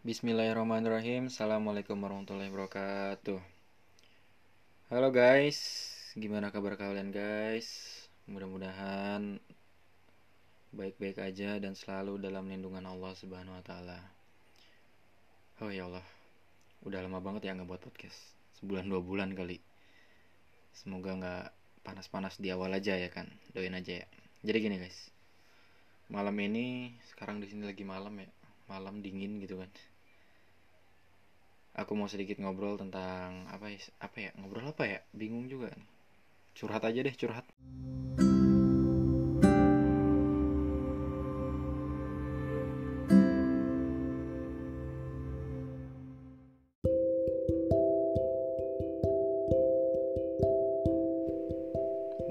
Bismillahirrahmanirrahim. Assalamualaikum warahmatullahi wabarakatuh. Halo guys. Gimana kabar kalian guys? Mudah-mudahan Baik-baik aja dan selalu dalam lindungan Allah subhanahu wa ta'ala. Oh ya Allah. Udah lama banget ya nggak buat podcast. Sebulan dua bulan kali. Semoga nggak panas-panas di awal aja ya kan? Doain aja ya. Jadi gini guys. Malam ini Sekarang di sini lagi malam ya. Malam dingin gitu kan aku mau sedikit ngobrol tentang apa ya apa ya ngobrol apa ya? Bingung juga. Nih curhat aja deh curhat.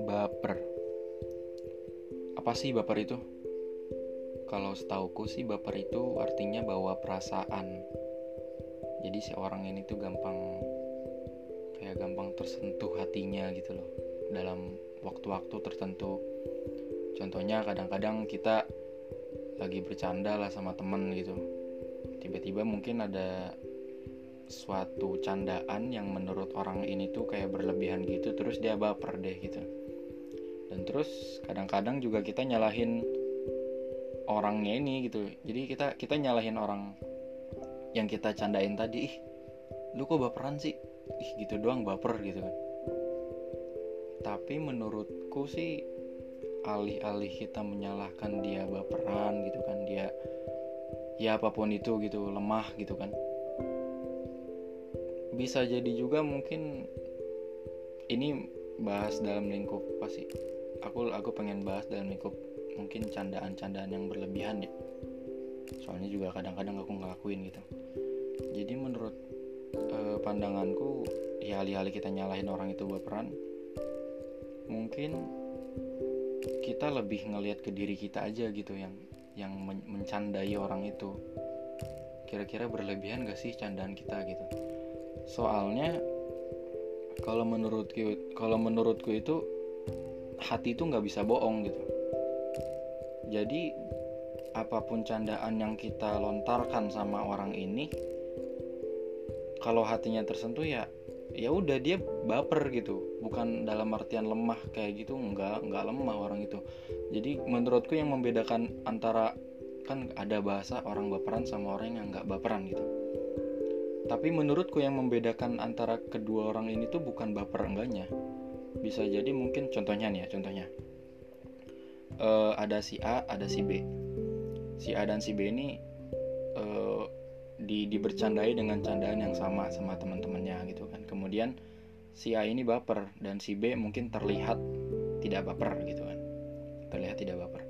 Baper. Apa sih baper itu? Kalau setauku sih baper itu artinya bawa perasaan jadi si orang ini tuh gampang kayak gampang tersentuh hatinya gitu loh. Dalam waktu-waktu tertentu. Contohnya kadang-kadang kita lagi bercanda lah sama temen gitu. Tiba-tiba mungkin ada suatu candaan yang menurut orang ini tuh kayak berlebihan gitu terus dia baper deh gitu. Dan terus kadang-kadang juga kita nyalahin orangnya ini gitu. Jadi kita kita nyalahin orang yang kita candain tadi ih lu kok baperan sih? Ih gitu doang baper gitu kan. Tapi menurutku sih alih-alih kita menyalahkan dia baperan gitu kan dia ya apa pun itu gitu lemah gitu kan. Bisa jadi juga mungkin ini bahas dalam lingkup pasti aku aku pengen bahas dalam lingkup mungkin candaan-candaan yang berlebihan ya soalnya juga kadang-kadang aku ngelakuin gitu. Jadi menurut uh, pandanganku ya alih-alih kita nyalahin orang itu berperan mungkin kita lebih ngelihat ke diri kita aja gitu yang yang men mencandai orang itu. Kira-kira berlebihan gak sih candaan kita gitu? Soalnya kalau menurutku kalau menurutku itu hati itu nggak bisa bohong gitu. Jadi apa pun candaan yang kita lontarkan sama orang ini kalau hatinya tersentuh ya ya udah dia baper gitu. Bukan dalam artian lemah kayak gitu nggak nggak lemah orang itu. Jadi menurutku yang membedakan antara kan ada bahasa orang baperan sama orang yang nggak baperan gitu. Tapi menurutku yang membedakan antara kedua orang ini tuh bukan baper enggaknya. Bisa jadi mungkin contohnya nih ya contohnya. Uh, ada si A ada si B si A dan si B ini uh, di dibercandai dengan candaan yang sama sama teman-temannya gitu kan. Kemudian si A ini baper dan si B mungkin terlihat tidak baper gitu kan. Terlihat tidak baper.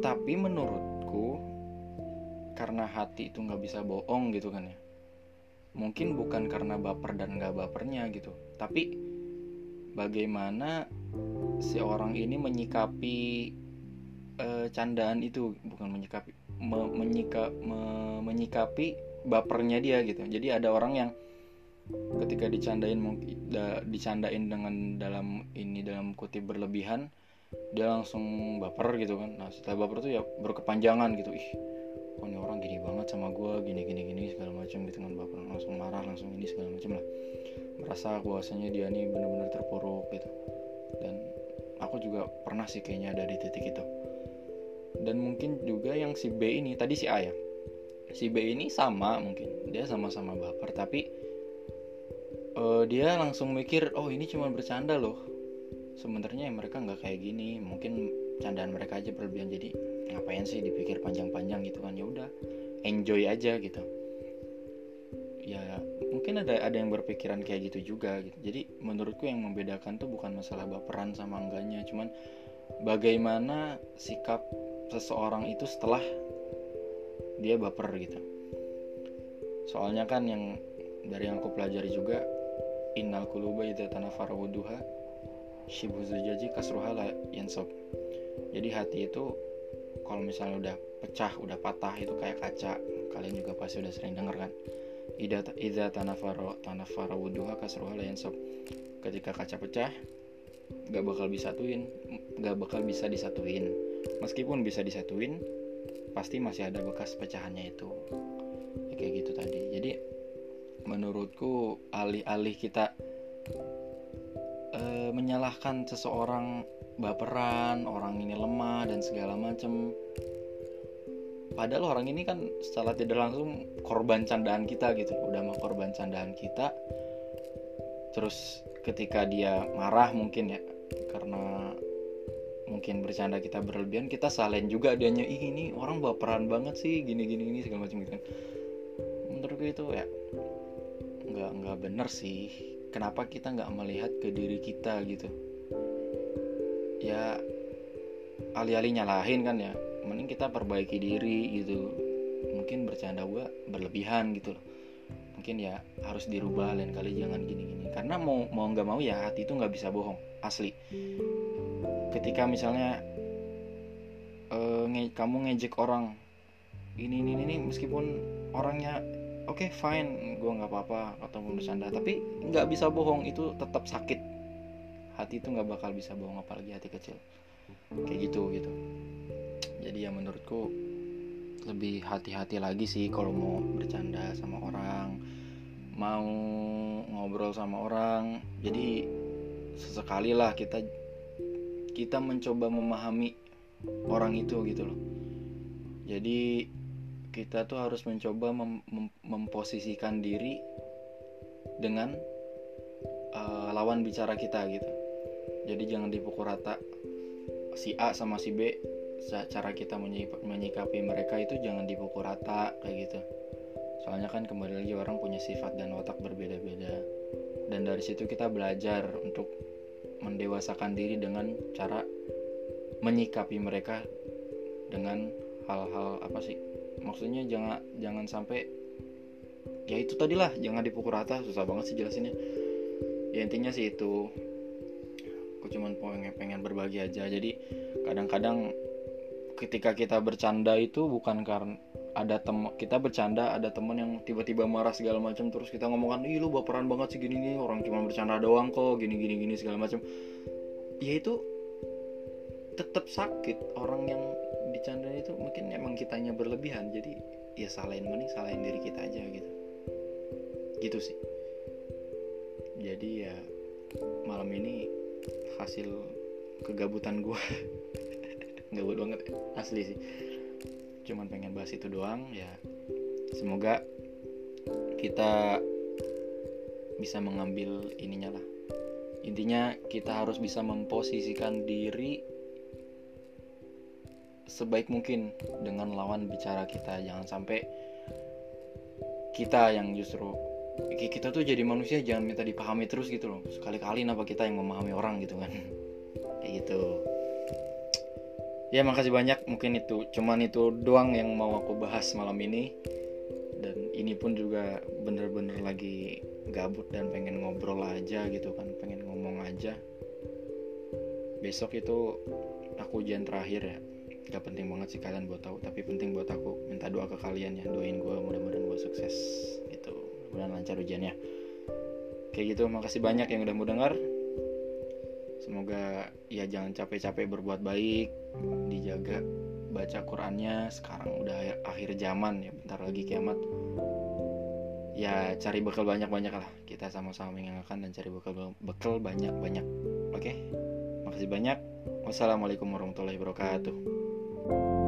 Tapi menurutku karena hati itu nggak bisa bohong gitu kan ya mungkin bukan karena baper dan nggak bapernya gitu tapi bagaimana si orang ini menyikapi e, candaan itu bukan menyikapi me, menyika, me, menyikapi bapernya dia gitu. Jadi ada orang yang ketika dicandain dicandain dengan dalam ini dalam kutip berlebihan dia langsung baper gitu kan. Nah setelah baper tuh ya berkepanjangan gitu. Ih kok ini orang gini banget sama gue gini gini gini segala macam gitu kan. Baper langsung marah langsung ini segala macam lah. Merasa bahwasanya dia nih bener-bener terpuruk gitu. Dan aku juga pernah sih kayaknya ada di titik itu dan mungkin juga yang si B ini tadi si A ya. Si B ini sama mungkin dia sama-sama baper tapi uh, dia langsung mikir oh ini cuma bercanda loh. Sebenarnya mereka nggak kayak gini mungkin candaan mereka aja berlebihan jadi ngapain sih dipikir panjang-panjang gitu kan? Ya udah enjoy aja gitu. Ya mungkin ada ada yang berpikiran kayak gitu juga gitu. Jadi menurutku yang membedakan tuh bukan masalah baperan sama enggaknya cuman bagaimana sikap seseorang itu setelah dia baper gitu. Soalnya kan yang dari yang aku pelajari juga innal kuluba idza tanafara wuduha shibhu zujaji kasruha la yansab jadi hati itu kalau misalnya udah pecah udah patah itu kayak kaca kalian juga pasti udah sering denger kan? Idza tanafara tanafara wuduha kasruha la yansab ketika kaca pecah gak bakal disatuin gak bakal bisa disatuin meskipun bisa disatuin pasti masih ada bekas pecahannya itu. Ya kayak gitu tadi. Jadi menurutku alih-alih kita uh, menyalahkan seseorang baperan orang ini lemah dan segala macem padahal orang ini kan secara tidak langsung korban candaan kita gitu. Udah mau korban candaan kita terus ketika dia marah mungkin ya karena mungkin bercanda kita berlebihan kita salin juga dianya ih ini orang baperan banget sih gini gini gini segala macam gitu kan. Menurutku itu ya nggak nggak bener sih. Kenapa kita nggak melihat ke diri kita gitu? Ya alih-alih nyalahin kan ya. Mending kita perbaiki diri gitu. Mungkin bercanda gue berlebihan gitu loh. Mungkin ya harus dirubah lain kali jangan gini-gini. Karena mau mau nggak mau ya hati itu nggak bisa bohong asli ketika misalnya uh, nge kamu ngejek orang ini ini ini meskipun orangnya oke okay, fine gue nggak apa-apa atau bercanda. Tapi nggak bisa bohong itu tetap sakit. Hati itu nggak bakal bisa bohong apalagi hati kecil. Kayak gitu gitu. Jadi ya menurutku lebih hati-hati lagi sih kalau mau bercanda sama orang mau ngobrol sama orang. Jadi sesekali lah kita kita mencoba memahami orang itu gitu loh. Jadi kita tuh harus mencoba mem mem memposisikan diri dengan uh, lawan bicara kita gitu. Jadi jangan dipukul rata. Si A sama si B cara kita menyikapi mereka itu jangan dipukul rata kayak gitu. Soalnya kan kembali lagi orang punya sifat dan watak berbeda-beda. Dan dari situ kita belajar untuk mendewasakan diri dengan cara menyikapi mereka dengan hal-hal apa sih? Maksudnya jangan jangan sampai ya itu tadilah jangan dipukul rata susah banget sih jelasinnya. Ya intinya sih itu. Aku cuman pengen pengen berbagi aja. Jadi kadang-kadang ketika kita bercanda itu bukan karena ada tem kita bercanda ada temen yang tiba-tiba marah segala macam terus kita ngomongkan ih lu baperan banget sih gini nih orang cuma bercanda doang kok gini gini gini segala macam ya itu tetap sakit orang yang bercanda itu mungkin emang kitanya berlebihan jadi ya salahin mending salahin diri kita aja gitu. Gitu sih. Jadi ya malam ini hasil kegabutan gue gabut banget asli sih cuman pengen bahas itu doang ya. Semoga kita bisa mengambil ininya lah. Intinya kita harus bisa memposisikan diri sebaik mungkin dengan lawan bicara kita. Jangan sampai kita yang justru kita tuh jadi manusia jangan minta dipahami terus gitu loh. Sekali-kali apa kita yang memahami orang gitu kan? Kayak gitu ya makasih banyak. Mungkin itu cuman itu doang yang mau aku bahas malam ini. Dan ini pun juga bener-bener lagi gabut dan pengen ngobrol aja gitu kan pengen ngomong aja. Besok itu aku ujian terakhir ya. Gak penting banget sih kalian buat tahu tapi penting buat aku. Minta doa ke kalian ya doain gue mudah-mudahan gue sukses. Gitu. Mudah lancar ujiannya. Kayak gitu makasih banyak yang udah mau dengar semoga ya jangan capek-capek berbuat baik dijaga baca Qurannya. Sekarang udah akhir zaman ya bentar lagi kiamat. Ya cari bekal banyak-banyak lah. Kita sama-sama mengingatkan dan cari bekal bekal banyak-banyak. Oke? Makasih banyak. Wassalamualaikum warahmatullahi wabarakatuh